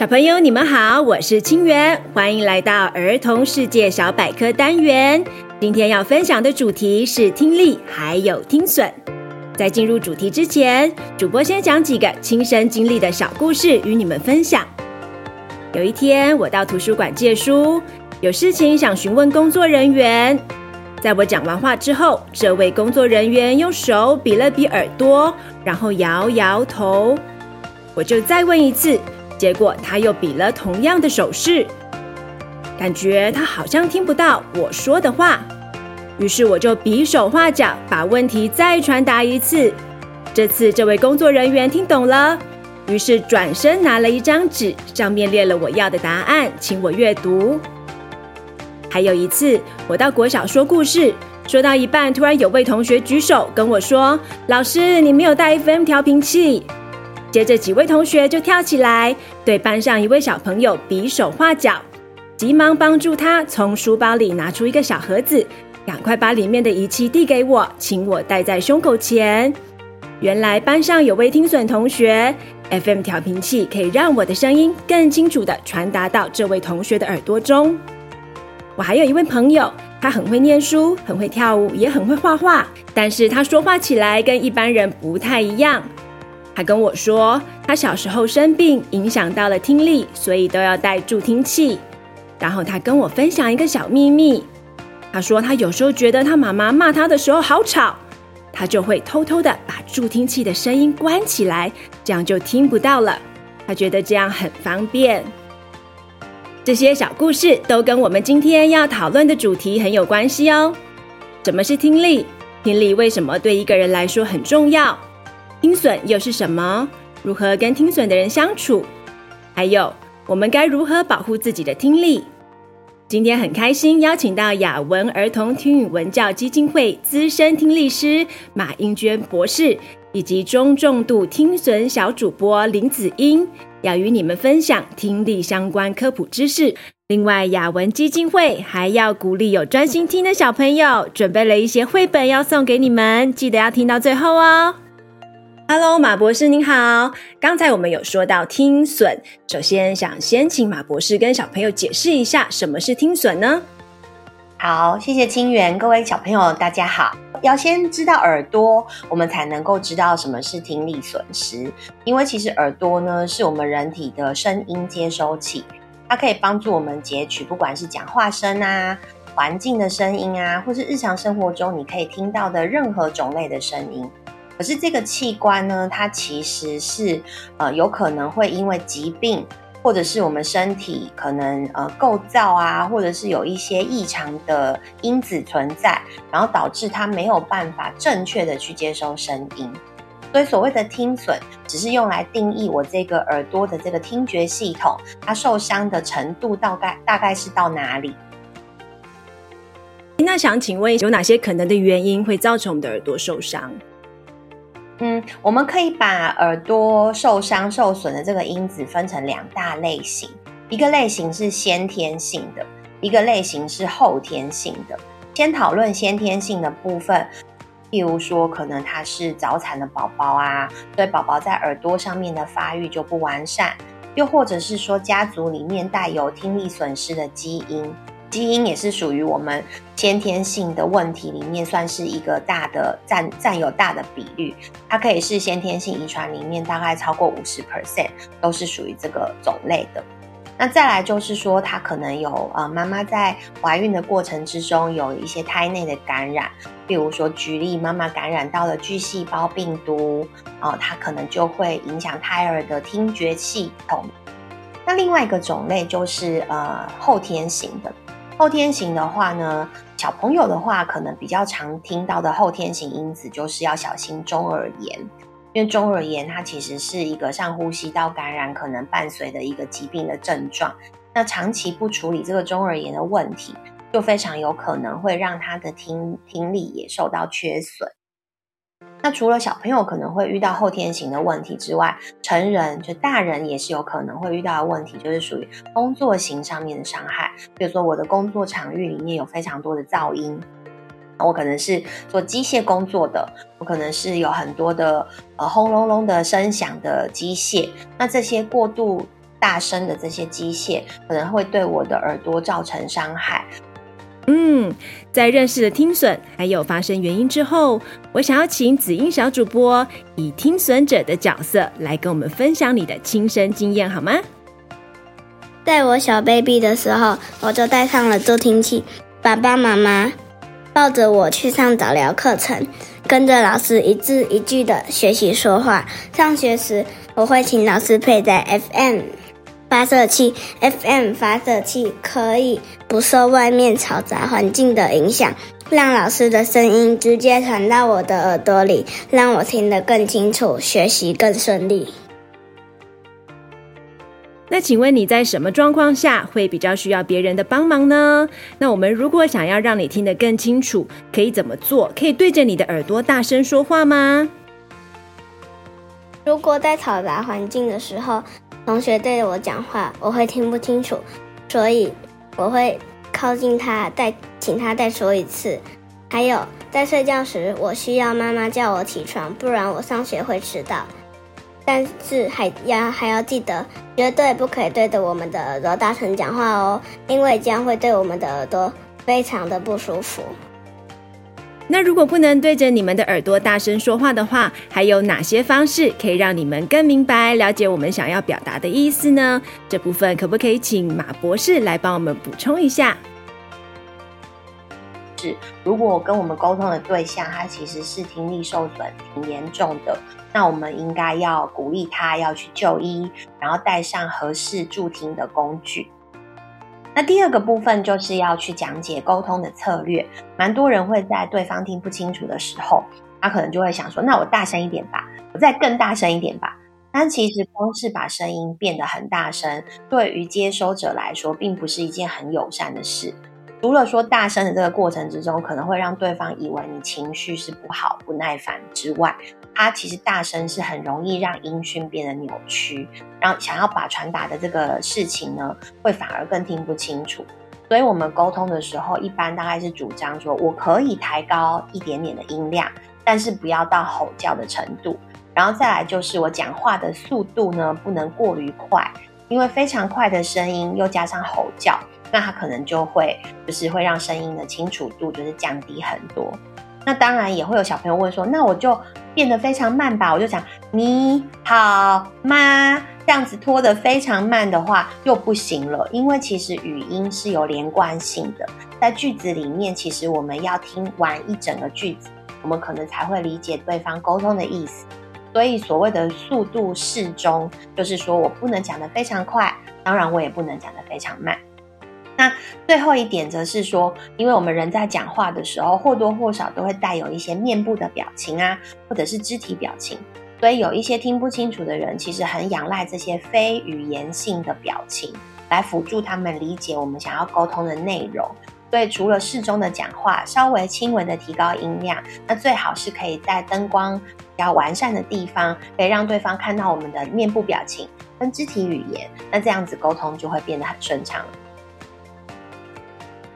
小朋友，你们好，我是清源，欢迎来到儿童世界小百科单元。今天要分享的主题是听力，还有听损。在进入主题之前，主播先讲几个亲身经历的小故事与你们分享。有一天，我到图书馆借书，有事情想询问工作人员。在我讲完话之后，这位工作人员用手比了比耳朵，然后摇摇头。我就再问一次。结果他又比了同样的手势，感觉他好像听不到我说的话。于是我就比手画脚，把问题再传达一次。这次这位工作人员听懂了，于是转身拿了一张纸，上面列了我要的答案，请我阅读。还有一次，我到国小说故事，说到一半，突然有位同学举手跟我说：“老师，你没有带 FM 调频器。”接着几位同学就跳起来，对班上一位小朋友比手画脚，急忙帮助他从书包里拿出一个小盒子，赶快把里面的仪器递给我，请我戴在胸口前。原来班上有位听损同学，FM 调频器可以让我的声音更清楚地传达到这位同学的耳朵中。我还有一位朋友，他很会念书，很会跳舞，也很会画画，但是他说话起来跟一般人不太一样。他跟我说，他小时候生病，影响到了听力，所以都要戴助听器。然后他跟我分享一个小秘密，他说他有时候觉得他妈妈骂他的时候好吵，他就会偷偷的把助听器的声音关起来，这样就听不到了。他觉得这样很方便。这些小故事都跟我们今天要讨论的主题很有关系哦。什么是听力？听力为什么对一个人来说很重要？听损又是什么？如何跟听损的人相处？还有，我们该如何保护自己的听力？今天很开心邀请到雅文儿童听语文教基金会资深听力师马英娟博士，以及中重度听损小主播林子英，要与你们分享听力相关科普知识。另外，雅文基金会还要鼓励有专心听的小朋友，准备了一些绘本要送给你们，记得要听到最后哦。Hello，马博士您好。刚才我们有说到听损，首先想先请马博士跟小朋友解释一下什么是听损呢？好，谢谢清源，各位小朋友大家好。要先知道耳朵，我们才能够知道什么是听力损失。因为其实耳朵呢，是我们人体的声音接收器，它可以帮助我们截取不管是讲话声啊、环境的声音啊，或是日常生活中你可以听到的任何种类的声音。可是这个器官呢，它其实是呃有可能会因为疾病，或者是我们身体可能呃构造啊，或者是有一些异常的因子存在，然后导致它没有办法正确的去接收声音。所以所谓的听损，只是用来定义我这个耳朵的这个听觉系统，它受伤的程度大概大概是到哪里？那想请问有哪些可能的原因会造成我们的耳朵受伤？嗯，我们可以把耳朵受伤、受损的这个因子分成两大类型，一个类型是先天性的，一个类型是后天性的。先讨论先天性的部分，譬如说，可能他是早产的宝宝啊，所以宝宝在耳朵上面的发育就不完善，又或者是说家族里面带有听力损失的基因。基因也是属于我们先天性的问题里面，算是一个大的占占有大的比率。它可以是先天性遗传里面大概超过五十 percent 都是属于这个种类的。那再来就是说，它可能有呃妈妈在怀孕的过程之中有一些胎内的感染，比如说举例妈妈感染到了巨细胞病毒，啊，它可能就会影响胎儿的听觉系统。那另外一个种类就是呃后天型的。后天型的话呢，小朋友的话可能比较常听到的后天型因子就是要小心中耳炎，因为中耳炎它其实是一个上呼吸道感染可能伴随的一个疾病的症状。那长期不处理这个中耳炎的问题，就非常有可能会让他的听听力也受到缺损。那除了小朋友可能会遇到后天型的问题之外，成人就大人也是有可能会遇到的问题，就是属于工作型上面的伤害。比如说我的工作场域里面有非常多的噪音，我可能是做机械工作的，我可能是有很多的呃轰隆隆的声响的机械，那这些过度大声的这些机械，可能会对我的耳朵造成伤害。嗯，在认识了听损还有发生原因之后，我想要请子英小主播以听损者的角色来跟我们分享你的亲身经验，好吗？在我小 baby 的时候，我就戴上了助听器，爸爸妈妈抱着我去上早疗课程，跟着老师一字一句的学习说话。上学时，我会请老师佩戴 FM。发射器，FM 发射器可以不受外面嘈杂环境的影响，让老师的声音直接传到我的耳朵里，让我听得更清楚，学习更顺利。那请问你在什么状况下会比较需要别人的帮忙呢？那我们如果想要让你听得更清楚，可以怎么做？可以对着你的耳朵大声说话吗？如果在嘈杂环境的时候，同学对着我讲话，我会听不清楚，所以我会靠近他，再请他再说一次。还有在睡觉时，我需要妈妈叫我起床，不然我上学会迟到。但是还要还要记得，绝对不可以对着我们的耳朵大声讲话哦，因为这样会对我们的耳朵非常的不舒服。那如果不能对着你们的耳朵大声说话的话，还有哪些方式可以让你们更明白、了解我们想要表达的意思呢？这部分可不可以请马博士来帮我们补充一下？是，如果跟我们沟通的对象他其实是听力受损挺严重的，那我们应该要鼓励他要去就医，然后带上合适助听的工具。那第二个部分就是要去讲解沟通的策略，蛮多人会在对方听不清楚的时候，他可能就会想说：“那我大声一点吧，我再更大声一点吧。”但其实光是把声音变得很大声，对于接收者来说，并不是一件很友善的事。除了说大声的这个过程之中，可能会让对方以为你情绪是不好、不耐烦之外，它其实大声是很容易让音讯变得扭曲，然后想要把传达的这个事情呢，会反而更听不清楚。所以我们沟通的时候，一般大概是主张说，我可以抬高一点点的音量，但是不要到吼叫的程度。然后再来就是我讲话的速度呢，不能过于快，因为非常快的声音又加上吼叫。那它可能就会就是会让声音的清楚度就是降低很多。那当然也会有小朋友问说，那我就变得非常慢吧？我就讲你好吗？这样子拖得非常慢的话又不行了，因为其实语音是有连贯性的，在句子里面，其实我们要听完一整个句子，我们可能才会理解对方沟通的意思。所以所谓的速度适中，就是说我不能讲得非常快，当然我也不能讲得非常慢。那最后一点则是说，因为我们人在讲话的时候，或多或少都会带有一些面部的表情啊，或者是肢体表情，所以有一些听不清楚的人，其实很仰赖这些非语言性的表情来辅助他们理解我们想要沟通的内容。所以除了适中的讲话，稍微轻微的提高音量，那最好是可以在灯光比较完善的地方，可以让对方看到我们的面部表情跟肢体语言，那这样子沟通就会变得很顺畅。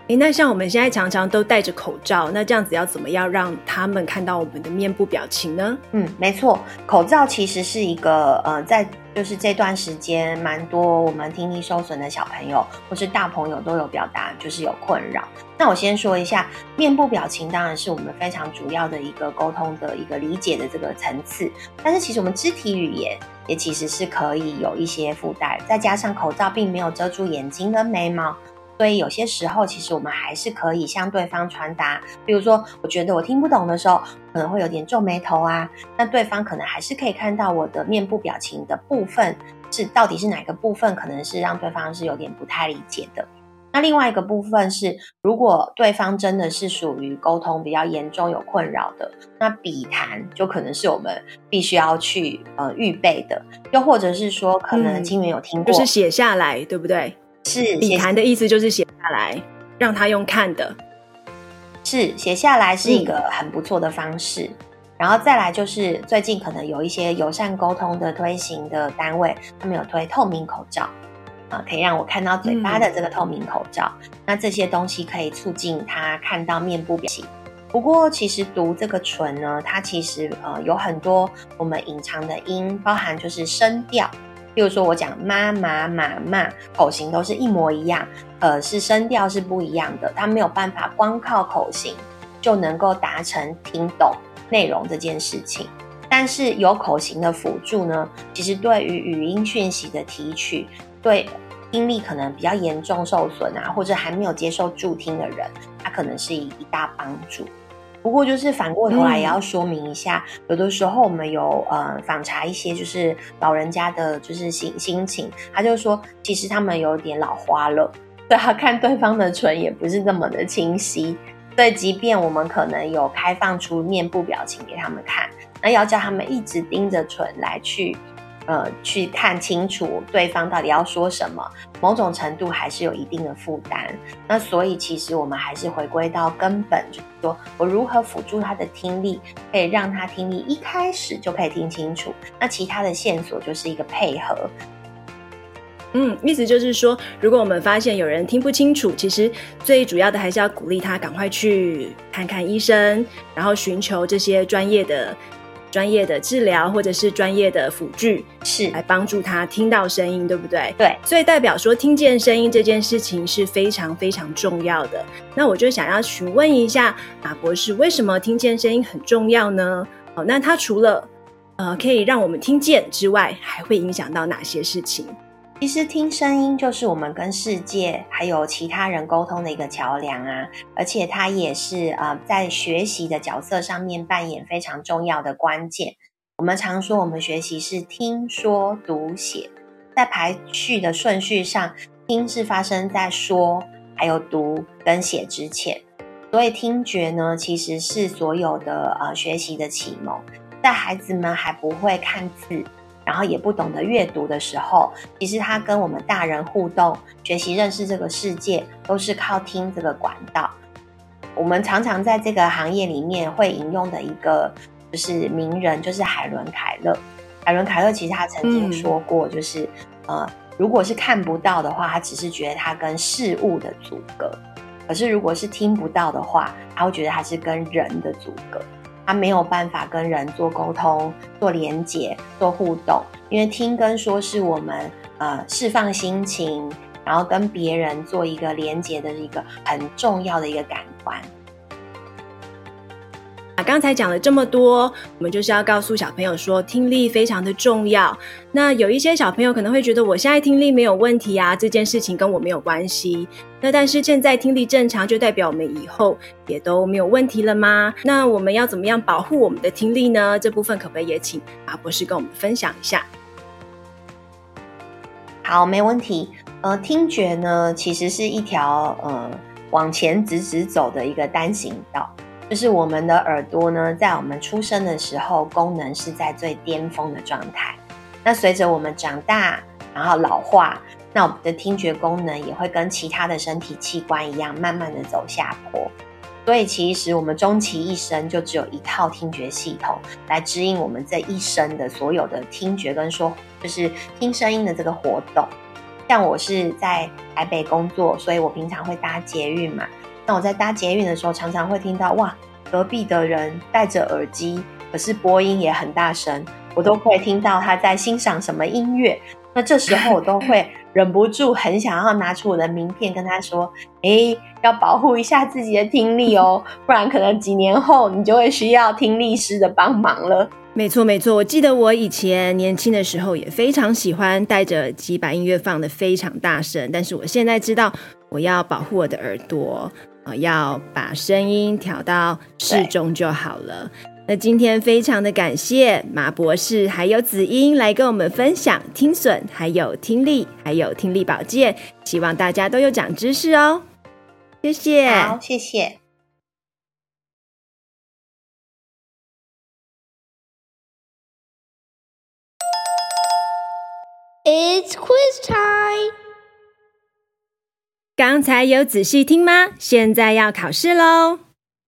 诶，那像我们现在常常都戴着口罩，那这样子要怎么样让他们看到我们的面部表情呢？嗯，没错，口罩其实是一个呃，在就是这段时间蛮多我们听力受损的小朋友或是大朋友都有表达，就是有困扰。那我先说一下，面部表情当然是我们非常主要的一个沟通的一个理解的这个层次，但是其实我们肢体语言也其实是可以有一些附带，再加上口罩并没有遮住眼睛跟眉毛。所以有些时候，其实我们还是可以向对方传达，比如说，我觉得我听不懂的时候，可能会有点皱眉头啊，那对方可能还是可以看到我的面部表情的部分是到底是哪个部分，可能是让对方是有点不太理解的。那另外一个部分是，如果对方真的是属于沟通比较严重有困扰的，那笔谈就可能是我们必须要去呃预备的，又或者是说，可能青云有听过，嗯，就是写下来，对不对？是笔谈的意思，就是写下来，让他用看的。是写下来是一个很不错的方式，嗯。然后再来就是最近可能有一些友善沟通的推行的单位，他们有推透明口罩啊，可以让我看到嘴巴的这个透明口罩。嗯。那这些东西可以促进他看到面部表情。不过其实读这个唇呢，它其实呃有很多我们隐藏的音，包含就是声调。比如说我讲妈妈妈妈，口型都是一模一样，呃，是声调是不一样的，他没有办法光靠口型就能够达成听懂内容这件事情。但是有口型的辅助呢，其实对于语音讯息的提取，对听力可能比较严重受损啊，或者还没有接受助听的人，它可能是一一大帮助。不过，就是反过头来也要说明一下，嗯、有的时候我们有呃访查一些就是老人家的，就是心心情，他就说其实他们有点老花了，对，他看对方的唇也不是那么的清晰，所以即便我们可能有开放出面部表情给他们看，那要叫他们一直盯着唇来去。呃，去看清楚对方到底要说什么，某种程度还是有一定的负担。那所以其实我们还是回归到根本，就是说我如何辅助他的听力，可以让他听力一开始就可以听清楚。那其他的线索就是一个配合。嗯，意思就是说，如果我们发现有人听不清楚，其实最主要的还是要鼓励他赶快去看看医生，然后寻求这些专业的。专业的治疗或者是专业的辅具，是来帮助他听到声音，对不对？对，所以代表说听见声音这件事情是非常非常重要的。那我就想要询问一下马博士，为什么听见声音很重要呢？哦，那它除了呃可以让我们听见之外，还会影响到哪些事情？其实听声音就是我们跟世界还有其他人沟通的一个桥梁啊，而且它也是呃在学习的角色上面扮演非常重要的关键。我们常说我们学习是听说读写，在排序的顺序上，听是发生在说还有读跟写之前，所以听觉呢其实是所有的呃学习的启蒙，在孩子们还不会看字。然后也不懂得阅读的时候，其实他跟我们大人互动、学习认识这个世界，都是靠听这个管道。我们常常在这个行业里面会引用的一个就是名人，就是海伦·凯勒。海伦·凯勒其实他曾经说过，就是、嗯、呃，如果是看不到的话，他只是觉得他跟事物的阻隔；可是如果是听不到的话，他会觉得他是跟人的阻隔。他没有办法跟人做沟通、做连接、做互动，因为听跟说是我们呃释放心情，然后跟别人做一个连接的一个很重要的一个感官。刚才讲了这么多，我们就是要告诉小朋友说，听力非常的重要。那有一些小朋友可能会觉得，我现在听力没有问题啊，这件事情跟我没有关系。那但是现在听力正常，就代表我们以后也都没有问题了吗？那我们要怎么样保护我们的听力呢？这部分可不可以也请马博士跟我们分享一下？好，没问题。呃，听觉呢，其实是一条呃往前直直走的一个单行道。就是我们的耳朵呢，在我们出生的时候，功能是在最巅峰的状态。那随着我们长大，然后老化，那我们的听觉功能也会跟其他的身体器官一样，慢慢的走下坡。所以其实我们终其一生，就只有一套听觉系统来指引我们这一生的所有的听觉跟说，就是听声音的这个活动。像我是在台北工作，所以我平常会搭捷运嘛。那我在搭捷运的时候，常常会听到哇，隔壁的人戴着耳机，可是播音也很大声，我都会听到他在欣赏什么音乐。那这时候我都会忍不住很想要拿出我的名片跟他说：“诶，要保护一下自己的听力哦，不然可能几年后你就会需要听力师的帮忙了。”没错，没错，我记得我以前年轻的时候也非常喜欢戴着耳机，把音乐放得非常大声。但是我现在知道，我要保护我的耳朵。哦，要把声音调到适中就好了。那今天非常的感谢马博士还有子英来跟我们分享听损，还有听力，还有听力保健，希望大家都有长知识哦。谢谢，好，谢谢。It's quiz time. 刚才有仔细听吗？现在要考试喽！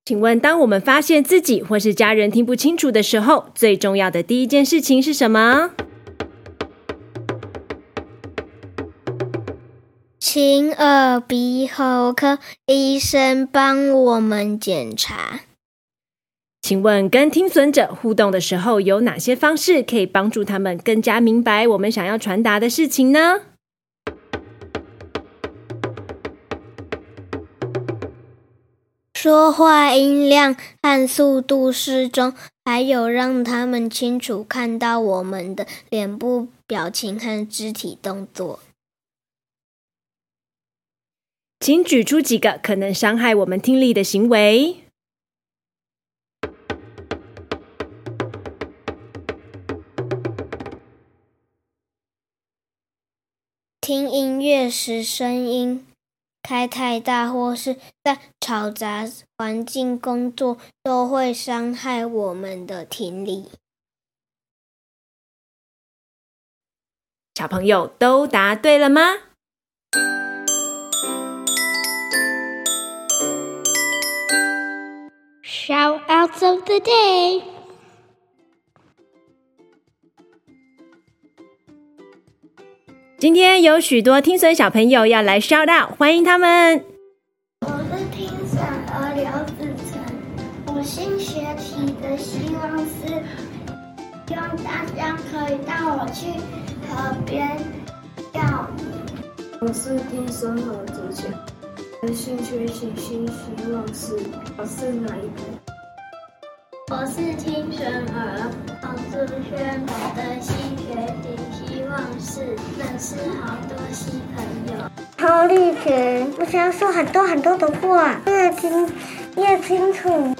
请问，当我们发现自己或是家人听不清楚的时候，最重要的第一件事情是什么？请耳鼻喉科医生帮我们检查。请问跟听损者互动的时候，有哪些方式可以帮助他们更加明白我们想要传达的事情呢？说话音量和速度适中，还有让他们清楚看到我们的脸部表情和肢体动作。请举出几个可能伤害我们听力的行为。听音乐时声音开太大，或是在嘈杂环境工作，都会伤害我们的听力。小朋友都答对了吗？Shout-outs of the day。今天有许多听损小朋友要来 shout out，欢迎他们。我是听损儿刘子成，我新学期的希望是希望大家可以带我去河边跳舞。我是听损儿子强，我新学期新希望是我是哪一个？我是听损儿黄子轩，我的新学期是认识好多新朋友。超丽群，我想要说很多很多的话，越听越清楚。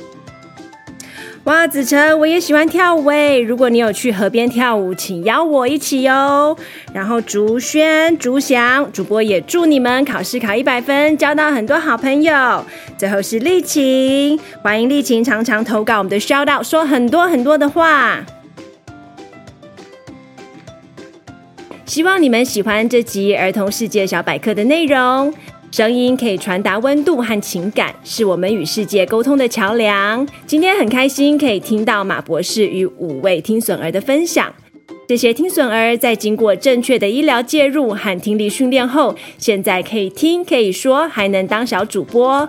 哇，子晨，我也喜欢跳舞诶。如果你有去河边跳舞，请邀我一起哟。然后竹轩、竹祥，主播也祝你们考试考一百分，交到很多好朋友。最后是丽琴，欢迎丽琴常常投稿我们的 shout out，说很多很多的话。希望你们喜欢这集儿童世界小百科的内容。声音可以传达温度和情感，是我们与世界沟通的桥梁。今天很开心可以听到马博士与五位听损儿的分享。这些听损儿在经过正确的医疗介入和听力训练后，现在可以听、可以说，还能当小主播。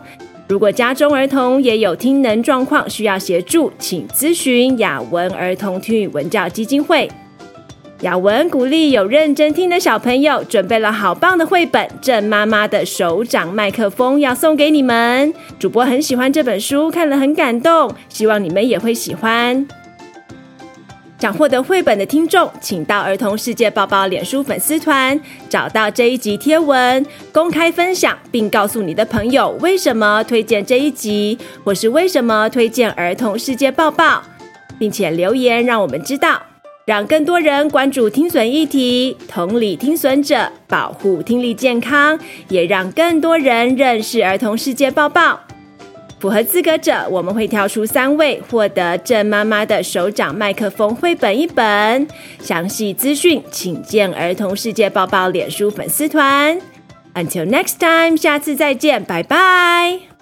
如果家中儿童也有听能状况需要协助，请咨询雅文儿童听语文教基金会。雅文鼓励有认真听的小朋友，准备了好棒的绘本《郑妈妈的手掌麦克风》要送给你们。主播很喜欢这本书，看了很感动，希望你们也会喜欢。想获得绘本的听众，请到儿童世界抱抱脸书粉丝团，找到这一集贴文，公开分享，并告诉你的朋友为什么推荐这一集，或是为什么推荐儿童世界抱抱，并且留言让我们知道。让更多人关注听损议题，同理听损者，保护听力健康，也让更多人认识儿童世界报报。符合资格者，我们会挑出三位获得郑妈妈的手掌麦克风绘本一本。详细资讯请见儿童世界报报脸书粉丝团。Until next time，下次再见，拜拜。